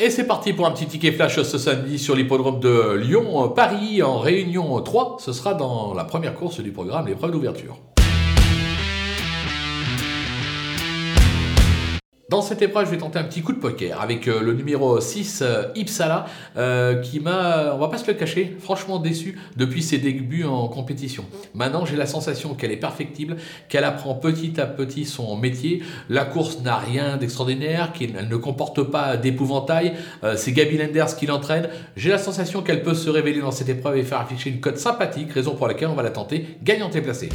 Et c'est parti pour un petit ticket flash ce samedi sur l'hippodrome de Lyon-Paris en réunion 3. Ce sera dans la première course du programme, l'épreuve d'ouverture. Dans cette épreuve, je vais tenter un petit coup de poker avec euh, le numéro 6, euh, Ipsala, euh, qui m'a, on va pas se le cacher, franchement déçu depuis ses débuts en compétition. Maintenant, j'ai la sensation qu'elle est perfectible, qu'elle apprend petit à petit son métier. La course n'a rien d'extraordinaire, qu'elle ne comporte pas d'épouvantail. C'est Gabi Lenders qui l'entraîne. J'ai la sensation qu'elle peut se révéler dans cette épreuve et faire afficher une cote sympathique, raison pour laquelle on va la tenter gagnante et placée.